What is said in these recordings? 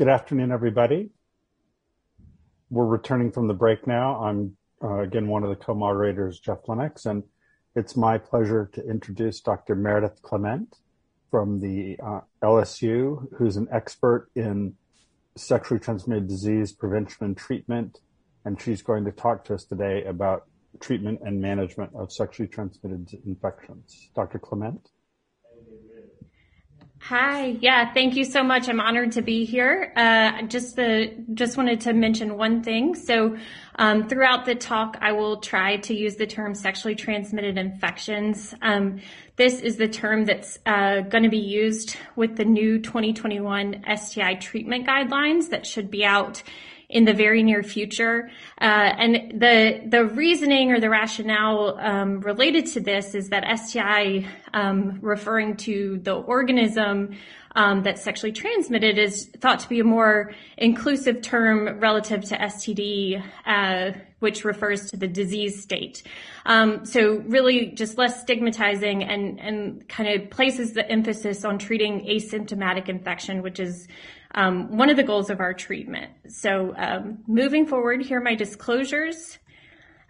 Good afternoon, everybody. We're returning from the break now. I'm uh, again one of the co-moderators, Jeff Lennox, and it's my pleasure to introduce Dr. Meredith Clement from the uh, LSU, who's an expert in sexually transmitted disease prevention and treatment, and she's going to talk to us today about treatment and management of sexually transmitted infections. Dr. Clement. Hi. Yeah, thank you so much. I'm honored to be here. Uh, just the just wanted to mention one thing. So um, throughout the talk, I will try to use the term sexually transmitted infections. Um, this is the term that's uh, going to be used with the new 2021 STI treatment guidelines that should be out in the very near future. Uh, and the the reasoning or the rationale um, related to this is that STI, um, referring to the organism um, that's sexually transmitted, is thought to be a more inclusive term relative to STD, uh, which refers to the disease state. Um, so really, just less stigmatizing and and kind of places the emphasis on treating asymptomatic infection, which is um, one of the goals of our treatment. So um, moving forward, here are my disclosures.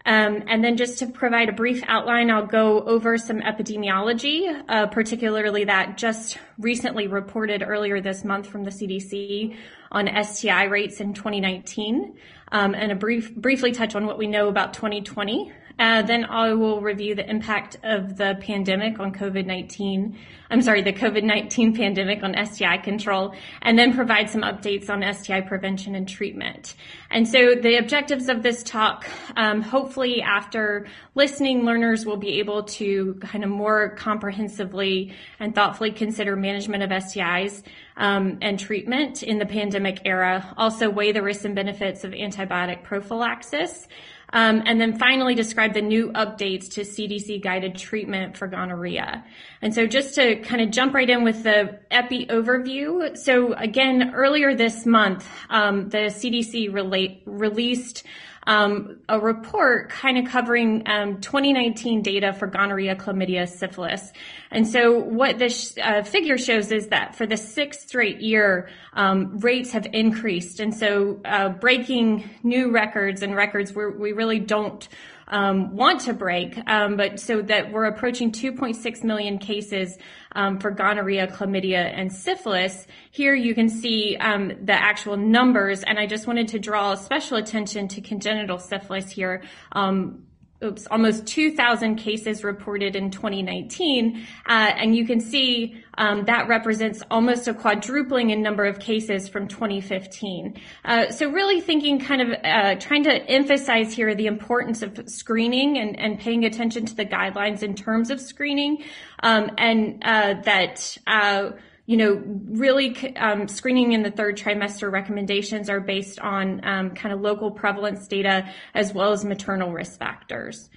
Um, and then just to provide a brief outline, I'll go over some epidemiology, uh, particularly that just recently reported earlier this month from the CDC on STI rates in 2019, um, and a brief, briefly touch on what we know about 2020. Uh, then I will review the impact of the pandemic on COVID-19. I'm sorry, the COVID-19 pandemic on STI control, and then provide some updates on STI prevention and treatment. And so the objectives of this talk, um, hopefully after listening, learners will be able to kind of more comprehensively and thoughtfully consider management of STIs um, and treatment in the pandemic era. Also weigh the risks and benefits of antibiotic prophylaxis. Um, and then finally describe the new updates to CDC guided treatment for gonorrhea. And so just to kind of jump right in with the epi overview. So again, earlier this month, um, the CDC relate, released um, a report kind of covering um, 2019 data for gonorrhea, chlamydia, syphilis. And so what this uh, figure shows is that for the sixth straight year, um, rates have increased. And so uh, breaking new records and records where we really don't um, want to break, um, but so that we're approaching 2.6 million cases um, for gonorrhea, chlamydia, and syphilis. Here you can see um, the actual numbers, and I just wanted to draw special attention to congenital syphilis here. Um, oops, almost 2,000 cases reported in 2019. Uh, and you can see um, that represents almost a quadrupling in number of cases from 2015. Uh, so really thinking kind of uh, trying to emphasize here the importance of screening and, and paying attention to the guidelines in terms of screening um, and uh, that uh, you know, really um, screening in the third trimester recommendations are based on um, kind of local prevalence data as well as maternal risk factors.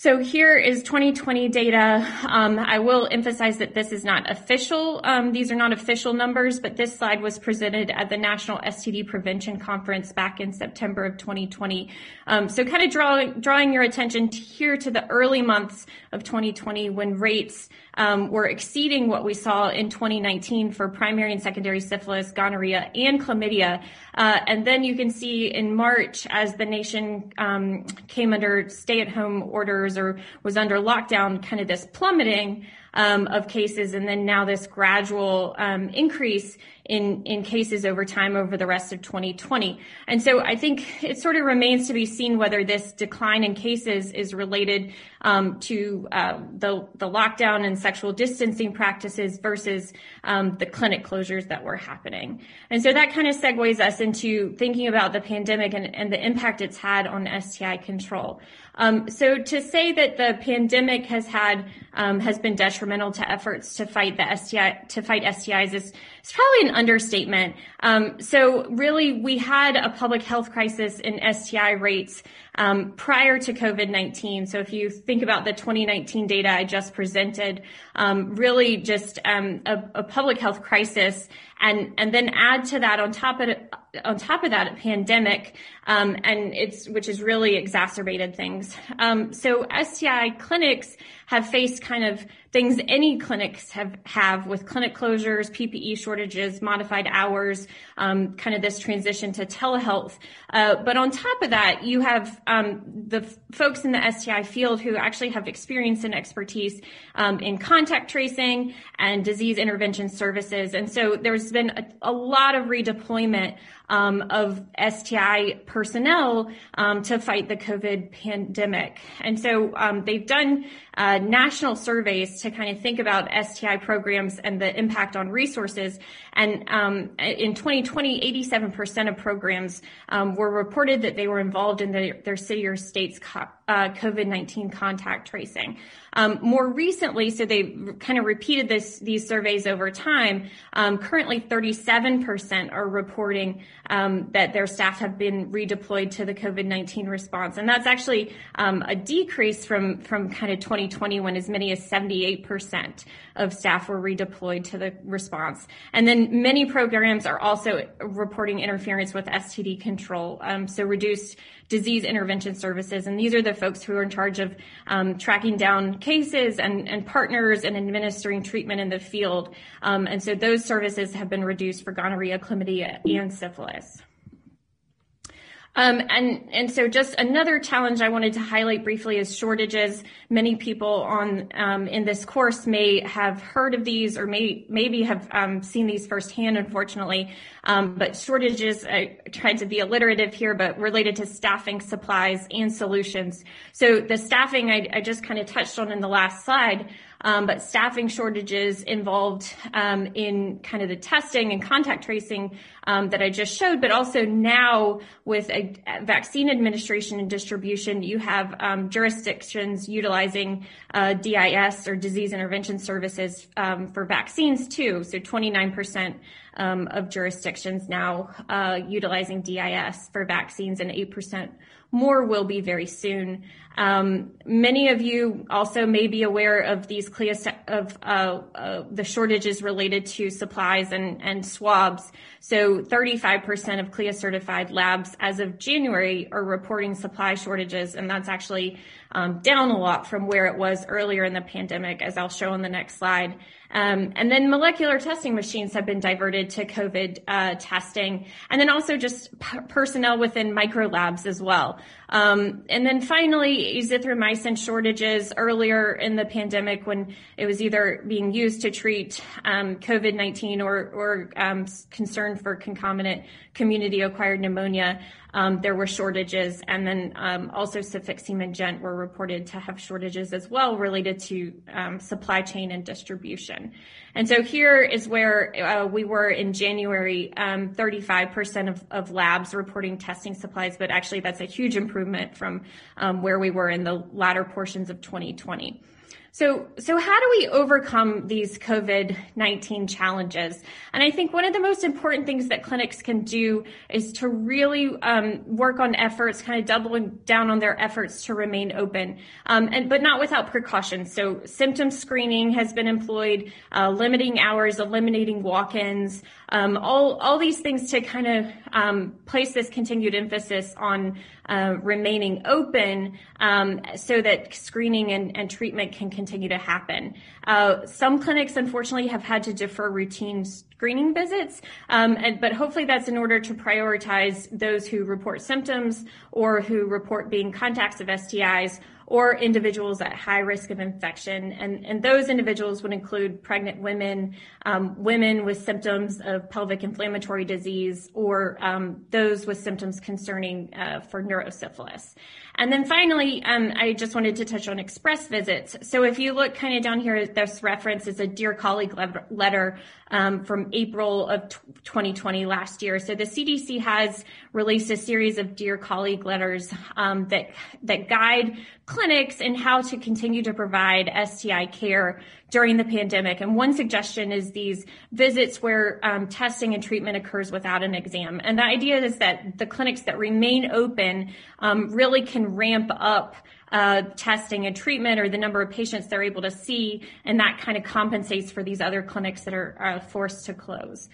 So here is 2020 data. Um, I will emphasize that this is not official. Um, these are not official numbers, but this slide was presented at the National STD Prevention Conference back in September of 2020. Um, so kind of drawing, drawing your attention to here to the early months of 2020 when rates were exceeding what we saw in 2019 for primary and secondary syphilis, gonorrhea, and chlamydia. Uh, and then you can see in March, as the nation um, came under stay-at-home orders or was under lockdown, kind of this plummeting um, of cases, and then now this gradual um, increase in, in cases over time over the rest of 2020. And so I think it sort of remains to be seen whether this decline in cases is related um, to uh, the, the lockdown and sexual distancing practices versus um, the clinic closures that were happening. And so that kind of segues us into thinking about the pandemic and, and the impact it's had on STI control. Um, so to say that the pandemic has had um, has been detrimental to efforts to fight the STI to fight STIs is, is probably an understatement. Um, so really, we had a public health crisis in STI rates um, prior to COVID-19. So if you think about the 2019 data I just presented, um, really just um, a, a, public health crisis and and then add to that on top of on top of that a pandemic, um, and it's which has really exacerbated things. Um, so STI clinics have faced kind of things any clinics have have with clinic closures, PPE shortages, modified hours, um, kind of this transition to telehealth. Uh, but on top of that, you have um, the f- folks in the STI field who actually have experience and expertise um, in contact tracing and disease intervention services. And so there's been a, a lot of redeployment um, of STI personnel um, to fight the COVID pandemic. And so um, they've done uh, national surveys to kind of think about STI programs and the impact on resources. And um, in 2020, 87% of programs um, were reported that they were involved in the, their city or state's co- uh, COVID-19 contact tracing. Um, more recently, so they kind of repeated this, these surveys over time. Um, currently, 37% are reporting um, that their staff have been redeployed to the COVID-19 response, and that's actually um, a decrease from from kind of 2020 when as many as 78% of staff were redeployed to the response. And then many programs are also reporting interference with STD control, um, so reduced disease intervention services. And these are the folks who are in charge of um, tracking down cases and, and, partners and administering treatment in the field. Um, and so those services have been reduced for gonorrhea, chlamydia, and syphilis. Um, and, and so just another challenge I wanted to highlight briefly is shortages. Many people on um, in this course may have heard of these or may maybe have um, seen these firsthand, unfortunately. Um, but shortages, I tried to be alliterative here, but related to staffing, supplies, and solutions. So the staffing I, I just kind of touched on in the last slide. Um, but staffing shortages involved um, in kind of the testing and contact tracing um, that I just showed, but also now with a, vaccine administration and distribution, you have um, jurisdictions utilizing uh, DIS or disease intervention services um, for vaccines too. So 29% um, of jurisdictions now uh, utilizing DIS for vaccines and 8% more will be very soon. Um, many of you also may be aware of these CLIA of uh, uh, the shortages related to supplies and, and swabs. So 35% of CLIA certified labs as of January are reporting supply shortages, and that's actually um, down a lot from where it was earlier in the pandemic, as I'll show on the next slide. Um, and then molecular testing machines have been diverted to COVID uh, testing, and then also just p- personnel within micro labs as well. Um, and then finally, azithromycin shortages earlier in the pandemic when it was either being used to treat um, COVID-19 or, or um, concern for concomitant community-acquired pneumonia. Um, there were shortages, and then um, also Cefixime and Gent were reported to have shortages as well related to um, supply chain and distribution. And so here is where uh, we were in January, 35% um, of, of, labs reporting testing supplies, but actually that's a huge improvement from um, where we were in the latter portions of 2020. So, so how do we overcome these COVID-19 challenges? And I think one of the most important things that clinics can do is to really um, work on efforts, kind of doubling down on their efforts to remain open, um, and but not without precautions. So, symptom screening has been employed, uh, limiting hours, eliminating walk-ins, um, all all these things to kind of um, place this continued emphasis on uh, remaining open um, so that screening and, and, treatment can continue to happen. Uh, some clinics, unfortunately, have had to defer routine screening visits, um, and, but hopefully that's in order to prioritize those who report symptoms or who report being contacts of STIs or individuals at high risk of infection. And, and those individuals would include pregnant women, um, women with symptoms of pelvic inflammatory disease, or um, those with symptoms concerning uh, for neurosyphilis. And then finally, um, I just wanted to touch on express visits. So if you look kind of down here, this reference is a Dear Colleague letter um, from April of 2020 last year. So the CDC has released a series of Dear Colleague letters um, that that guide clinics in how to continue to provide STI care during the pandemic. And one suggestion is these visits where um, testing and treatment occurs without an exam. And the idea is that the clinics that remain open um, really can ramp up uh, testing and treatment or the number of patients they're able to see, and that kind of compensates for these other clinics that are uh, forced to close.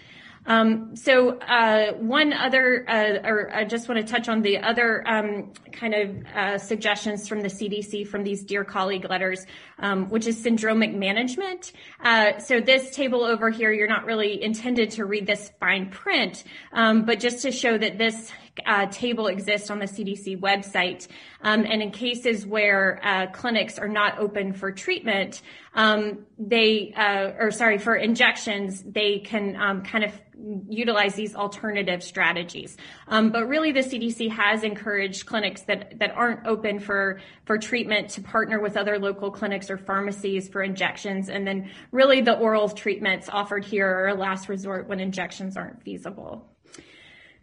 Um, so uh, one other, uh, or I just want to touch on the other um, kind of uh, suggestions from the CDC from these dear colleague letters, um, which is syndromic management. Uh, so this table over here, you're not really intended to read this fine print, um, but just to show that this uh, table exists on the CDC website. Um, and in cases where uh, clinics are not open for treatment, um, they, uh, or sorry, for injections, they can um, kind of utilize these alternative strategies. Um, but really, the CDC has encouraged clinics that that aren't open for for treatment to partner with other local clinics or pharmacies for injections, and then really the oral treatments offered here are a last resort when injections aren't feasible.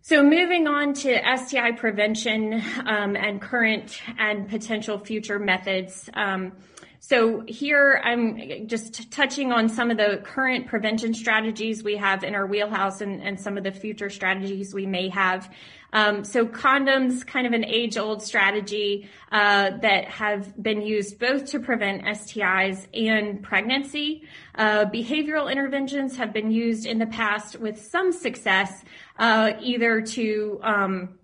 So moving on to STI prevention um, and current and potential future methods. Um, so here I'm just touching on some of the current prevention strategies we have in our wheelhouse and, and some of the future strategies we may have. Um, so condoms, kind of an age-old strategy uh, that have been used both to prevent STIs and pregnancy. Uh, behavioral interventions have been used in the past with some success, uh, either to um,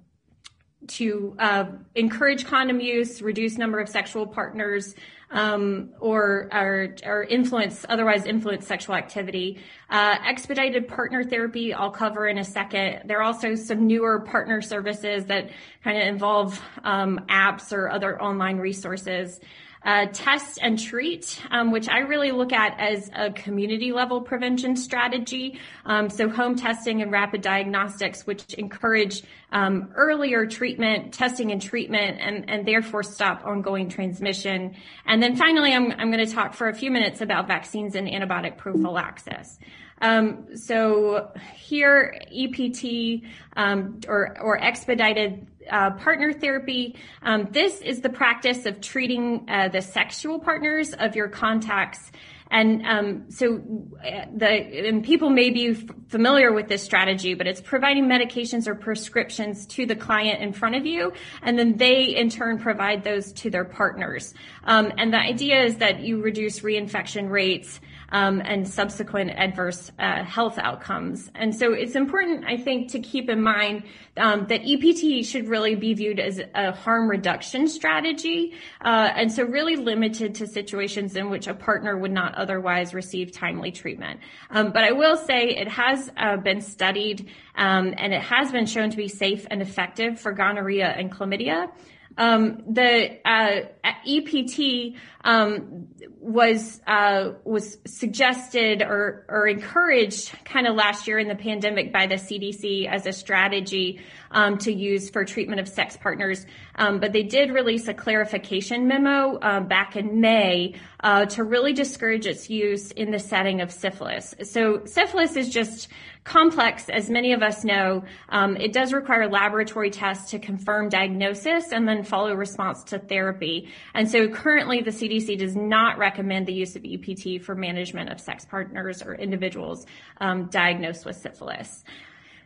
to uh, encourage condom use, reduce number of sexual partners, um, or, or, or influence otherwise influence sexual activity. Uh, expedited partner therapy I'll cover in a second. There are also some newer partner services that kind of involve um, apps or other online resources uh, test and treat, um, which I really look at as a community level prevention strategy. Um, so home testing and rapid diagnostics, which encourage um, earlier treatment, testing and treatment, and, and therefore stop ongoing transmission. And then finally, I'm, I'm going to talk for a few minutes about vaccines and antibiotic prophylaxis. Um, so here, EPT um, or, or expedited uh, partner therapy. Um, this is the practice of treating uh, the sexual partners of your contacts. And um, so, uh, the and people may be f- familiar with this strategy, but it's providing medications or prescriptions to the client in front of you, and then they in turn provide those to their partners. Um, and the idea is that you reduce reinfection rates um, and subsequent adverse uh, health outcomes. And so it's important, I think, to keep in mind um, that EPT should really be viewed as a harm reduction strategy, uh, and so really limited to situations in which a partner would not otherwise receive timely treatment. Um, but I will say it has uh, been studied um, and it has been shown to be safe and effective for gonorrhea and chlamydia. Um, the uh, EPT um, was uh, was suggested or or encouraged kind of last year in the pandemic by the CDC as a strategy um, to use for treatment of sex partners. Um, but they did release a clarification memo uh, back in May uh, to really discourage its use in the setting of syphilis. So syphilis is just complex, as many of us know. Um, it does require laboratory tests to confirm diagnosis and then follow response to therapy. And so currently the CDC does not recommend the use of EPT for management of sex partners or individuals um, diagnosed with syphilis.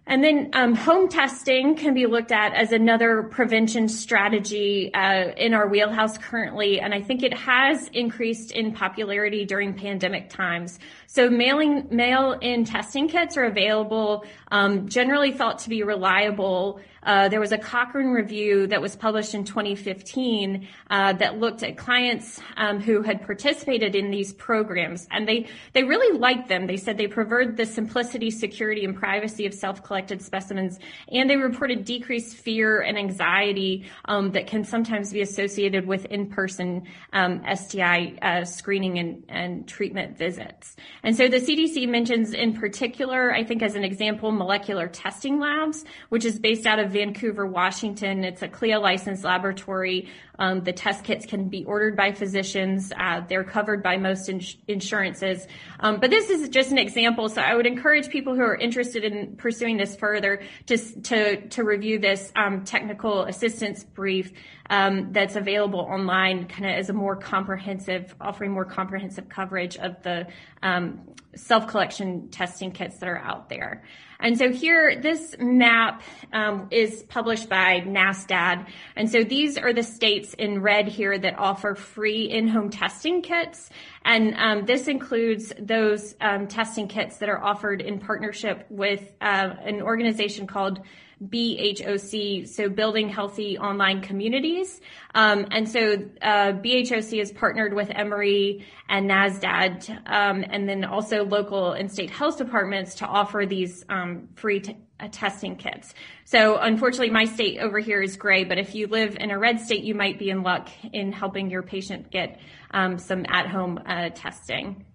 And then um, home testing can be looked at as another prevention strategy uh, in our wheelhouse currently, and I think it has increased in popularity during pandemic times. So mailing mail-in testing kits are available, um, generally thought to be reliable. Uh, there was a Cochrane review that was published in 2015 uh, that looked at clients um, who had participated in these programs, and they they really liked them. They said they preferred the simplicity, security, and privacy of self-collected specimens, and they reported decreased fear and anxiety um, that can sometimes be associated with in-person um, STI uh, screening and, and treatment visits. And so the CDC mentions in particular, I think as an example, molecular testing labs, which is based out of Vancouver, Washington. It's a CLIA licensed laboratory. Um, the test kits can be ordered by physicians. Uh, they're covered by most ins- insurances. Um, but this is just an example. So I would encourage people who are interested in pursuing this further to, to, to review this um, technical assistance brief um, that's available online kind of as a more comprehensive, offering more comprehensive coverage of the um, self-collection testing kits that are out there. And so here, this map um, is published by NASTAD. And so these are the states in red here that offer free in-home testing kits. And um, this includes those um, testing kits that are offered in partnership with uh, an organization called BHOC, so Building Healthy Online Communities. Um, and so uh, BHOC has partnered with Emory and NASTAD, um, and then also local and state health departments to offer these um, free t- uh, testing kits. So unfortunately, my state over here is gray, but if you live in a red state, you might be in luck in helping your patient get um, some at-home uh, testing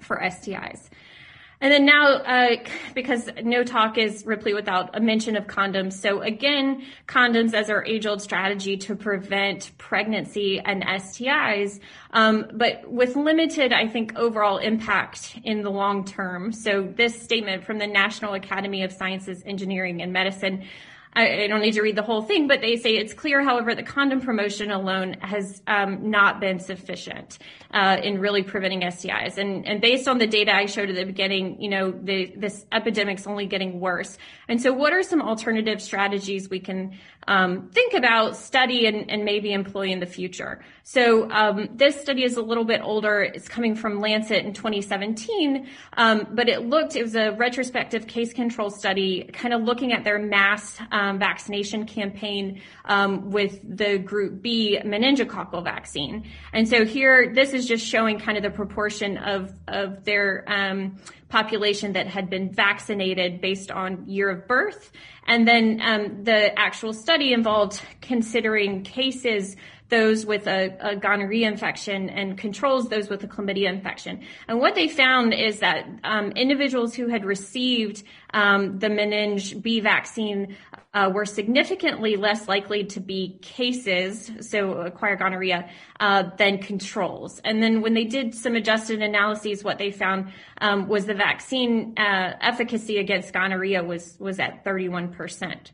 for STIs. And then now, uh, because no talk is Ripley without a mention of condoms. So again, condoms as our age old strategy to prevent pregnancy and STIs, um, but with limited, I think, overall impact in the long term. So this statement from the National Academy of Sciences, Engineering and Medicine I, I, don't need to read the whole thing, but they say it's clear, however, that condom promotion alone has um, not been sufficient uh, in really preventing STIs. And, and based on the data I showed at the beginning, you know, the, this epidemic's only getting worse. And so, what are some alternative strategies we can um, think about, study, and, and, maybe employ in the future? So, um, this study is a little bit older. It's coming from Lancet in 2017, um, but it looked, it was a retrospective case control study, kind of looking at their mass um, vaccination campaign um, with the group B meningococcal vaccine. And so here, this is just showing kind of the proportion of, of their um, population that had been vaccinated based on year of birth. And then um, the actual study involved considering cases those with a, a, gonorrhea infection and controls those with a chlamydia infection. And what they found is that um, individuals who had received um, the meninge B vaccine uh, were significantly less likely to be cases, so acquire gonorrhea, uh, than controls. And then when they did some adjusted analyses, what they found um, was the vaccine uh, efficacy against gonorrhea was was at 31 percent.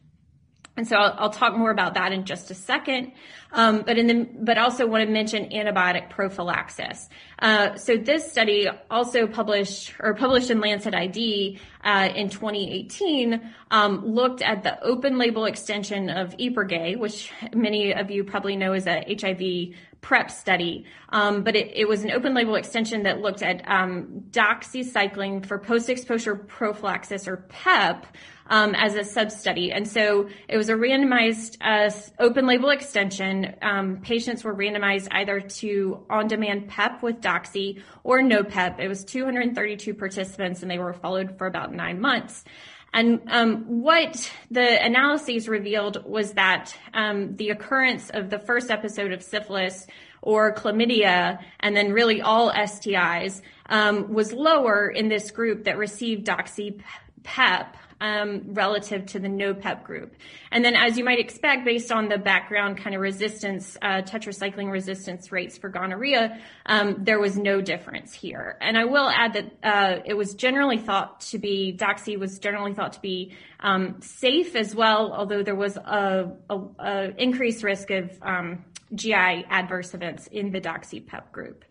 And so I'll, I'll, talk more about that in just a second. Um, but in the, but also want to mention antibiotic prophylaxis. Uh, so this study also published or published in Lancet ID uh, in 2018 um, looked at the open label extension of Ipergay, which many of you probably know is a HIV PrEP study, um, but it, it, was an open label extension that looked at um, doxycycline for post exposure prophylaxis or PEP um, as a sub study. And so it was a randomized uh, open label extension. Um, patients were randomized either to on demand PEP with doxy or no PEP. It was 232 participants and they were followed for about nine months. And um, what the analyses revealed was that um, the occurrence of the first episode of syphilis or chlamydia, and then really all STIs, um, was lower in this group that received doxy PEP um, relative to the no PEP group. And then, as you might expect, based on the background kind of resistance, uh, tetracycline resistance rates for gonorrhea, um, there was no difference here. And I will add that uh, it was generally thought to be, doxy was generally thought to be um, safe as well, although there was a, a, a increased risk of um, GI adverse events in the doxy PEP group.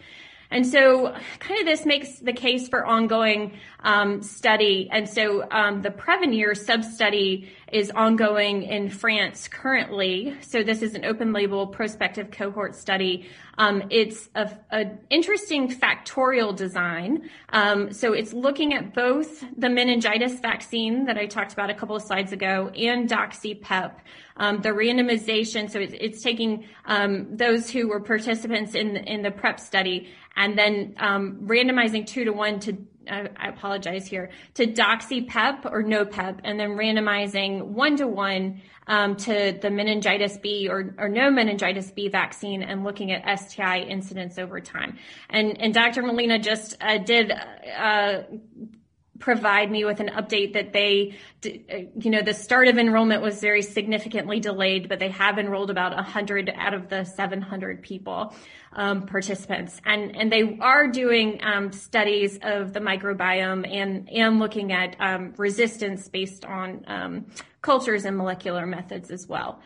And so kind of this makes the case for ongoing um, study. And so um, the Prevenir sub-study is ongoing in France currently. So this is an open label prospective cohort study. Um, it's a an interesting factorial design. Um, so it's looking at both the meningitis vaccine that I talked about a couple of slides ago and doxypep. Um, the randomization, so it's, it's taking um, those who were participants in in the PrEP study and then um, randomizing two to one to I, I apologize here to doxy pep or no pep, and then randomizing one to one to the meningitis B or, or no meningitis B vaccine and looking at STI incidence over time. And and Dr. Molina just uh, did. Uh, provide me with an update that they, you know, the start of enrollment was very significantly delayed, but they have enrolled about 100 out of the 700 people um, participants, and and they are doing um, studies of the microbiome and and looking at um, resistance based on um, cultures and molecular methods as well.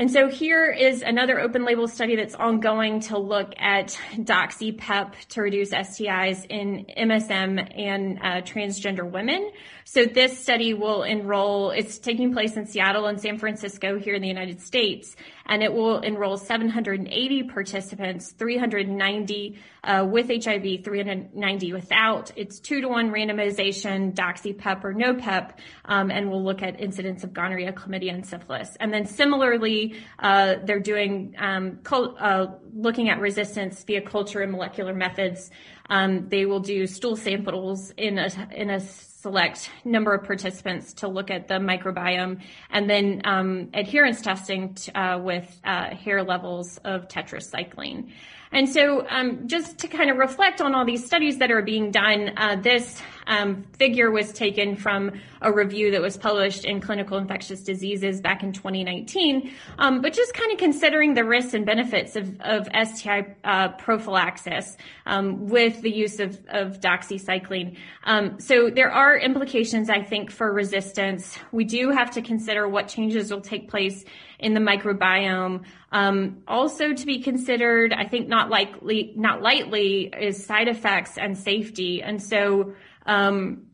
And so here is another open label study that's ongoing to look at doxy-pep to reduce STIs in MSM and uh, transgender women. So this study will enroll, it's taking place in Seattle and San Francisco here in the United States, and it will enroll 780 participants, 390 uh, with HIV, 390 without. It's two to one randomization, doxy-pep or no pep, um, and we'll look at incidence of gonorrhea, chlamydia, and syphilis. And then similarly, uh, they're doing um, uh, looking at resistance via culture and molecular methods. Um, they will do stool samples in a in a select number of participants to look at the microbiome, and then um, adherence testing t- uh, with uh, hair levels of tetracycline. And so, um, just to kind of reflect on all these studies that are being done, uh, this um, figure was taken from a review that was published in Clinical Infectious Diseases back in 2019. Um, but just kind of considering the risks and benefits of, of STI uh, prophylaxis um, with the use of, of doxycycline. Um, so there are implications, I think, for resistance. We do have to consider what changes will take place in the microbiome. Um, also to be considered, I think not likely, not lightly, is side effects and safety. And so, um,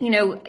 you know,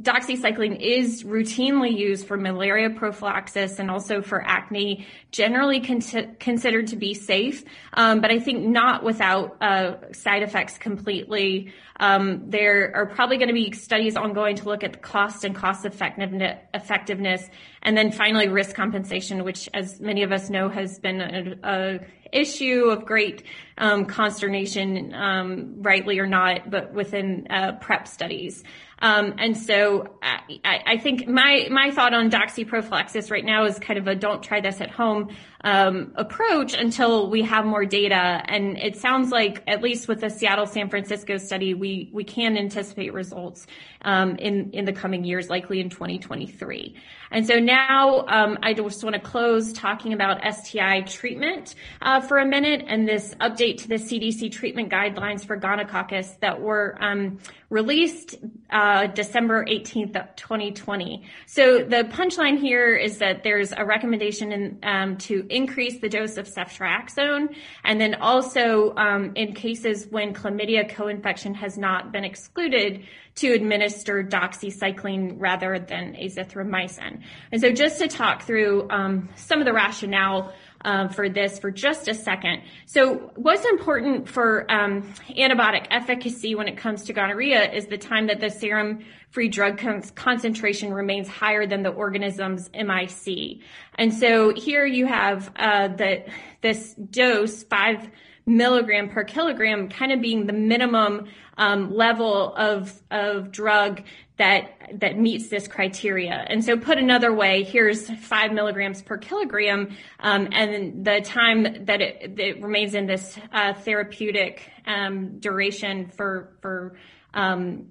doxycycline is routinely used for malaria prophylaxis and also for acne, generally con- considered to be safe, um, but I think not without uh, side effects completely. Um, there are probably going to be studies ongoing to look at the cost and cost effectiveness, and then finally risk compensation, which, as many of us know, has been a, a issue of great um, consternation, um, rightly or not, but within uh, PrEP studies. Um, and so I, I, think my my thought on doxy prophylaxis right now is kind of a don't try this at home um, approach until we have more data. And it sounds like at least with the Seattle San Francisco study, we we can anticipate results um, in in the coming years, likely in 2023. And so now um, I just want to close talking about STI treatment uh, for a minute and this update to the CDC treatment guidelines for gonococcus that were um, released uh, December 18th, of 2020. So the punchline here is that there's a recommendation in, um, to increase the dose of ceftriaxone, and then also um, in cases when chlamydia co-infection has not been excluded, to administer doxycycline rather than azithromycin. And so just to talk through um, some of the rationale uh, for this for just a second. So what's important for um, antibiotic efficacy when it comes to gonorrhea is the time that the serum free drug con- concentration remains higher than the organism's MIC. And so here you have uh, the, this dose, five milligram per kilogram kind of being the minimum um, level of of drug that that meets this criteria. And so, put another way, here's five milligrams per kilogram, um, and the time that it, it remains in this uh, therapeutic um, duration for for um,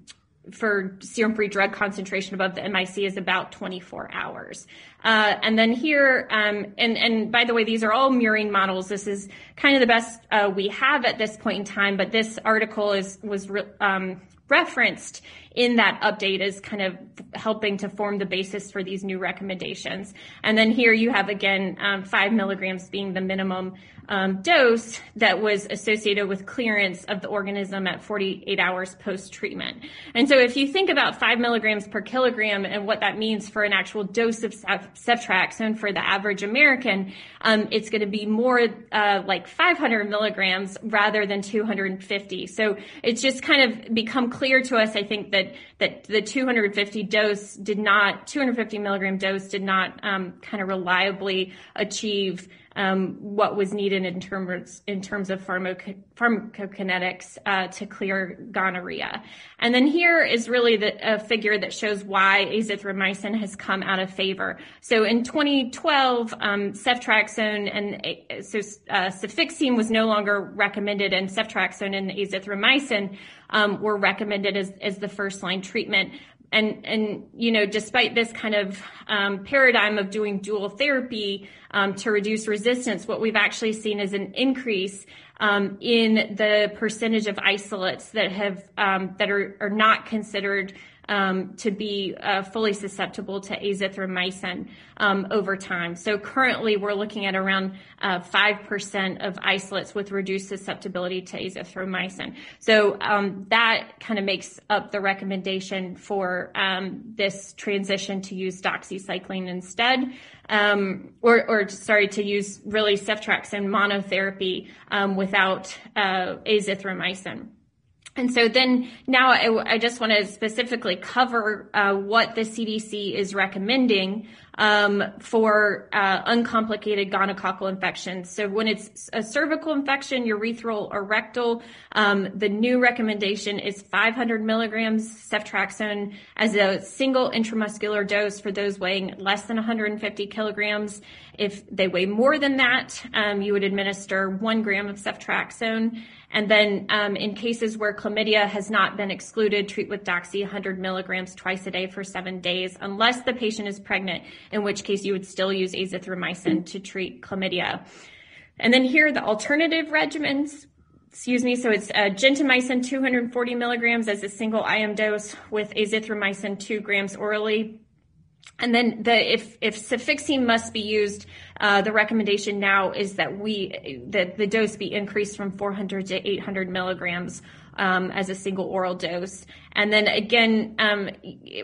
for serum-free drug concentration above the MIC is about 24 hours. Uh, and then here, um, and, and by the way, these are all murine models. This is kind of the best uh, we have at this point in time, but this article is was re- um, referenced in that update as kind of helping to form the basis for these new recommendations. And then here you have again um, five milligrams being the minimum um, dose that was associated with clearance of the organism at 48 hours post treatment. And so if you think about five milligrams per kilogram and what that means for an actual dose of ceftriaxone for the average American, um, it's going to be more uh, like 500 milligrams rather than 250. So it's just kind of become clear to us, I think, that that the 250 dose did not 250 milligram dose did not um, kind of reliably achieve um, what was needed in terms in terms of pharmaco- pharmacokinetics uh, to clear gonorrhea. And then here is really the, a figure that shows why azithromycin has come out of favor. So in 2012, um, ceftriaxone and so uh, cefixime was no longer recommended, and ceftriaxone and azithromycin um, were recommended as, as the first line treatment and and you know despite this kind of um, paradigm of doing dual therapy um, to reduce resistance what we've actually seen is an increase um, in the percentage of isolates that have um, that are, are not considered um, to be uh, fully susceptible to azithromycin um, over time. So currently, we're looking at around uh, 5% of isolates with reduced susceptibility to azithromycin. So um, that kind of makes up the recommendation for um, this transition to use doxycycline instead. Um, or, or, sorry, to use really ceftriaxone monotherapy um, without uh, azithromycin. And so then now I, I just want to specifically cover uh, what the CDC is recommending um, for uh, uncomplicated gonococcal infections. So when it's a cervical infection, urethral or rectal, um, the new recommendation is 500 milligrams ceftriaxone as a single intramuscular dose for those weighing less than 150 kilograms. If they weigh more than that, um, you would administer one gram of ceftriaxone. And then um, in cases where chlamydia has not been excluded, treat with doxy 100 milligrams twice a day for seven days, unless the patient is pregnant, in which case you would still use azithromycin to treat chlamydia. And then here are the alternative regimens. Excuse me. So it's uh, gentamicin 240 milligrams as a single IM dose with azithromycin 2 grams orally and then the if if cefixime must be used, uh, the recommendation now is that we that the dose be increased from 400 to 800 milligrams um, as a single oral dose. And then again, um,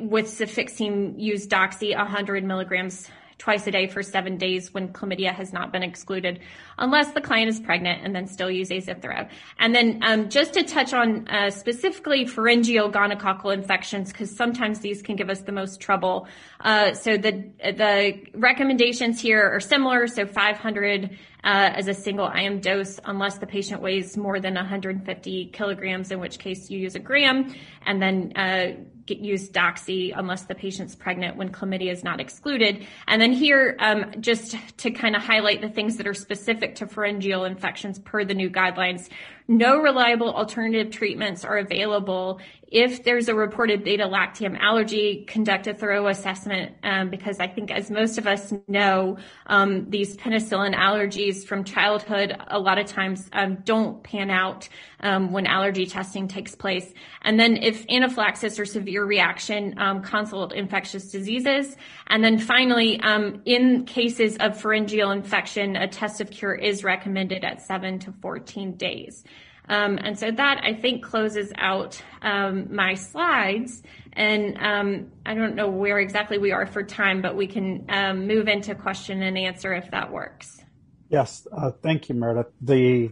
with cefixime, use doxy 100 milligrams twice a day for seven days when chlamydia has not been excluded, unless the client is pregnant, and then still use azithro. And then um, just to touch on uh, specifically pharyngeal gonococcal infections, because sometimes these can give us the most trouble. Uh, so the the recommendations here are similar. So 500 uh, as a single IM dose, unless the patient weighs more than 150 kilograms, in which case you use a gram, and then uh, use doxy unless the patient's pregnant when chlamydia is not excluded. And then here, um, just to kind of highlight the things that are specific to pharyngeal infections per the new guidelines, no reliable alternative treatments are available. If there's a reported beta lactam allergy, conduct a thorough assessment um, because I think, as most of us know, um, these penicillin allergies from childhood a lot of times um, don't pan out um, when allergy testing takes place. And then, if anaphylaxis or severe reaction, um, consult infectious diseases. And then finally, um, in cases of pharyngeal infection, a test of cure is recommended at 7 to 14 days. Um, and so that I think closes out um, my slides. And um, I don't know where exactly we are for time, but we can um, move into question and answer if that works. Yes, uh, thank you, Meredith. The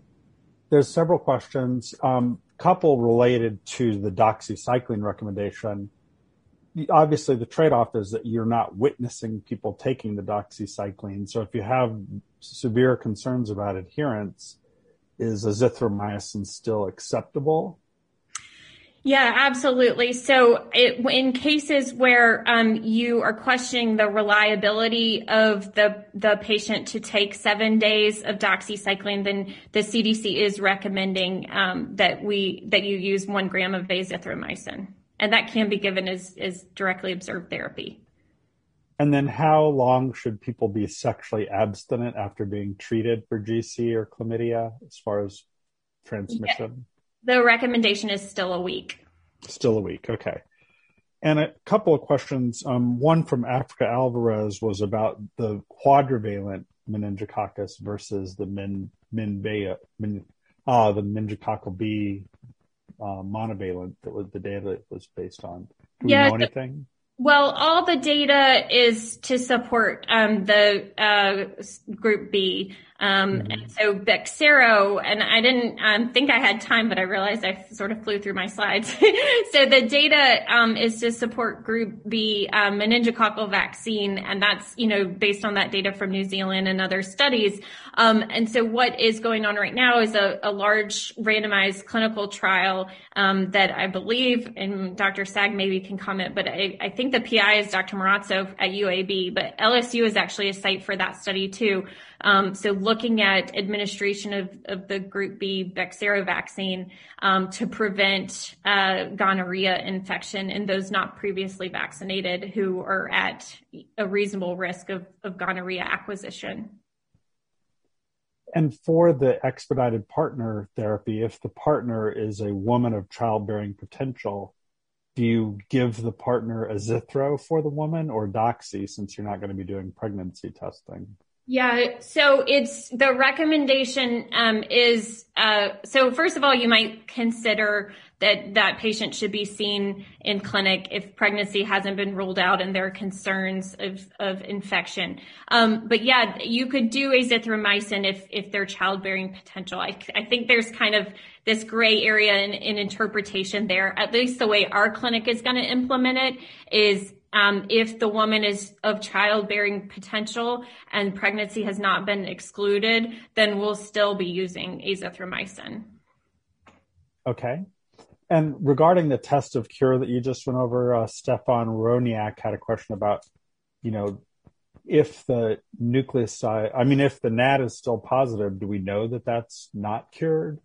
there's several questions, um, couple related to the doxycycline recommendation. Obviously, the trade-off is that you're not witnessing people taking the doxycycline. So if you have severe concerns about adherence, is azithromycin still acceptable? Yeah, absolutely. So it, in cases where um, you are questioning the reliability of the, the patient to take seven days of doxycycline, then the CDC is recommending um, that we that you use one gram of azithromycin, and that can be given as, as directly observed therapy. And then how long should people be sexually abstinent after being treated for GC or chlamydia as far as transmission? Yeah. The recommendation is still a week. Still a week. Okay. And a couple of questions. Um, one from Africa Alvarez was about the quadrivalent meningococcus versus the min, min, min uh, the meningococcal B uh, monovalent that was the data it was based on. Do we yeah, know anything? Well, all the data is to support um, the uh, group B. Um, mm-hmm. and so Bexsero, and I didn't um, think I had time, but I realized I sort of flew through my slides. so the data um, is to support Group B um, meningococcal vaccine, and that's you know based on that data from New Zealand and other studies. Um, and so what is going on right now is a, a large randomized clinical trial um, that I believe, and Dr. Saag maybe can comment, but I, I think the PI is Dr. Marrazzo at UAB, but LSU is actually a site for that study too. Um, so looking at administration of, of the Group B Bexsero vaccine um, to prevent uh, gonorrhea infection in those not previously vaccinated who are at a reasonable risk of, of gonorrhea acquisition. And for the expedited partner therapy, if the partner is a woman of childbearing potential, do you give the partner azithro for the woman or doxy since you're not going to be doing pregnancy testing? Yeah, so it's the recommendation um, is uh, so first of all, you might consider that that patient should be seen in clinic if pregnancy hasn't been ruled out and there are concerns of, of infection. Um, but yeah, you could do azithromycin if, if they're childbearing potential. I, I think there's kind of this gray area in, in interpretation there. At least the way our clinic is going to implement it is um, if the woman is of childbearing potential and pregnancy has not been excluded, then we'll still be using azithromycin. Okay. And regarding the test of cure that you just went over, uh, Stefan Roniak had a question about, you know, if the nucleoside, I mean, if the NAT is still positive, do we know that that's not cured?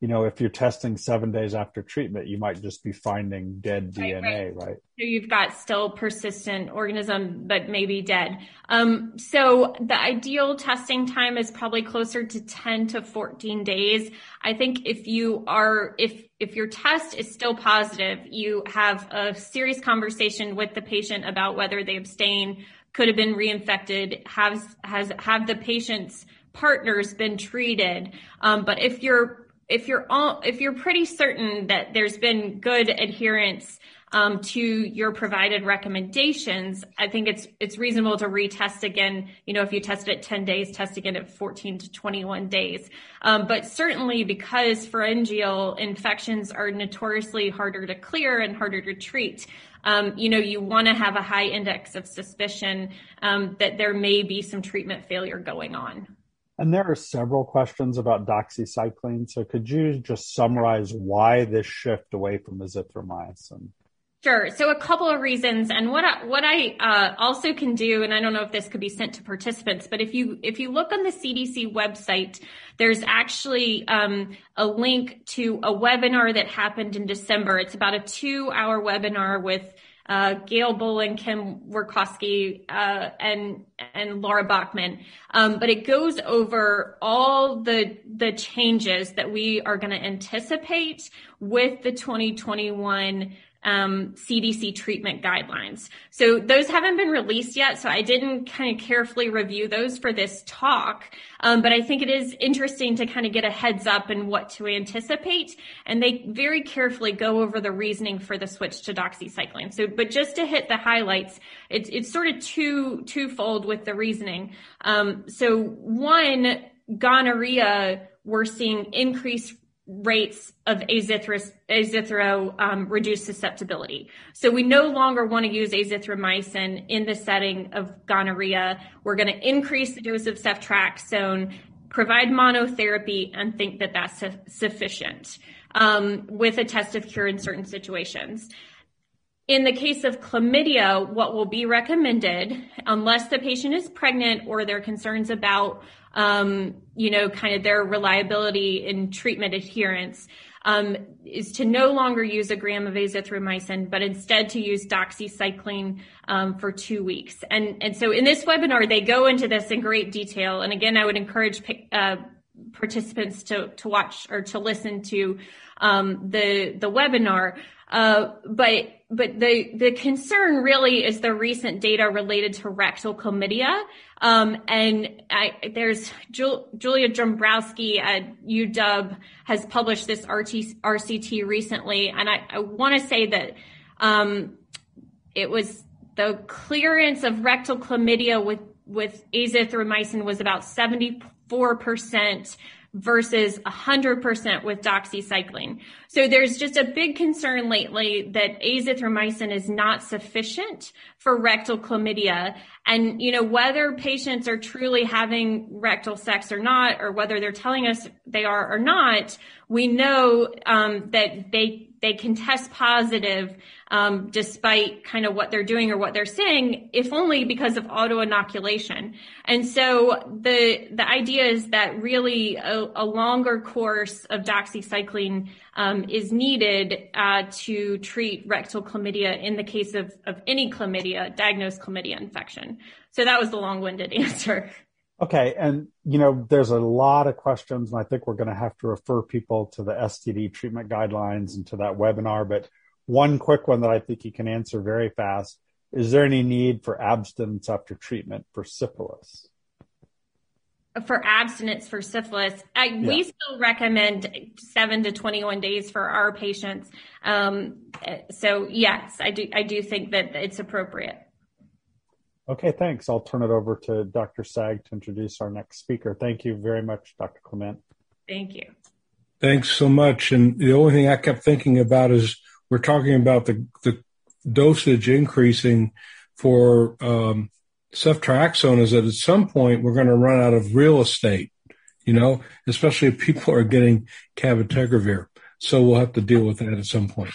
You know, if you're testing seven days after treatment, you might just be finding dead right, DNA, right. right? So you've got still persistent organism, but maybe dead. Um, so the ideal testing time is probably closer to 10 to 14 days. I think if you are, if, if your test is still positive, you have a serious conversation with the patient about whether they abstain, could have been reinfected, has, has, have the patient's partners been treated. Um, but if you're if you're all, if you're pretty certain that there's been good adherence um, to your provided recommendations, I think it's it's reasonable to retest again. You know, if you tested at 10 days, test again at 14 to 21 days. Um, but certainly, because pharyngeal infections are notoriously harder to clear and harder to treat, um, you know, you want to have a high index of suspicion um, that there may be some treatment failure going on. And there are several questions about doxycycline. So could you just summarize why this shift away from azithromycin? Sure. So a couple of reasons, and what I, what I uh, also can do, and I don't know if this could be sent to participants, but if you if you look on the CDC website, there's actually um, a link to a webinar that happened in December. It's about a two hour webinar with uh, Gail Bolan, Kim Workowski, uh, and and Laura Bachmann. Um, but it goes over all the the changes that we are going to anticipate with the 2021 um, CDC treatment guidelines. So those haven't been released yet, so I didn't kind of carefully review those for this talk. Um, but I think it is interesting to kind of get a heads up and what to anticipate. And they very carefully go over the reasoning for the switch to doxycycline. So, but just to hit the highlights, it's it's sort of two twofold with the reasoning. Um, so one, gonorrhea, we're seeing increased rates of azithro, um, reduced susceptibility. So we no longer want to use azithromycin in the setting of gonorrhea. We're going to increase the dose of ceftriaxone, provide monotherapy, and think that that's su- sufficient um, with a test of cure in certain situations. In the case of chlamydia, what will be recommended, unless the patient is pregnant or there are concerns about um, you know, kind of their reliability in treatment adherence, um, is to no longer use a gram of azithromycin, but instead to use doxycycline um, for two weeks. And and so in this webinar, they go into this in great detail. And again, I would encourage uh, participants to to watch or to listen to um, the the webinar. Uh, but but the the concern really is the recent data related to rectal chlamydia. Um, and I, there's Julia Dombrowski at UW has published this RT, RCT recently, and I, I want to say that um, it was the clearance of rectal chlamydia with with azithromycin was about 74 percent versus 100% with doxycycline. So there's just a big concern lately that azithromycin is not sufficient for rectal chlamydia. And, you know, whether patients are truly having rectal sex or not, or whether they're telling us they are or not, we know um, that they, they can test positive um, despite kind of what they're doing or what they're saying, if only because of auto inoculation. And so the the idea is that really a, a longer course of doxycycline um, is needed uh, to treat rectal chlamydia in the case of of any chlamydia, diagnosed chlamydia infection. So that was the long-winded answer. Okay. And, you know, there's a lot of questions, and I think we're going to have to refer people to the STD treatment guidelines and to that webinar. But one quick one that I think you can answer very fast. Is there any need for abstinence after treatment for syphilis? For abstinence for syphilis, I, yeah. we still recommend seven to 21 days for our patients. Um, so yes, I do, I do think that it's appropriate. Okay, thanks. I'll turn it over to Dr. Saag to introduce our next speaker. Thank you very much, Dr. Clement. Thank you. Thanks so much. And the only thing I kept thinking about is we're talking about the, the dosage increasing for um, ceftriaxone is that at some point we're going to run out of real estate, you know, especially if people are getting cabotegravir. So we'll have to deal with that at some point.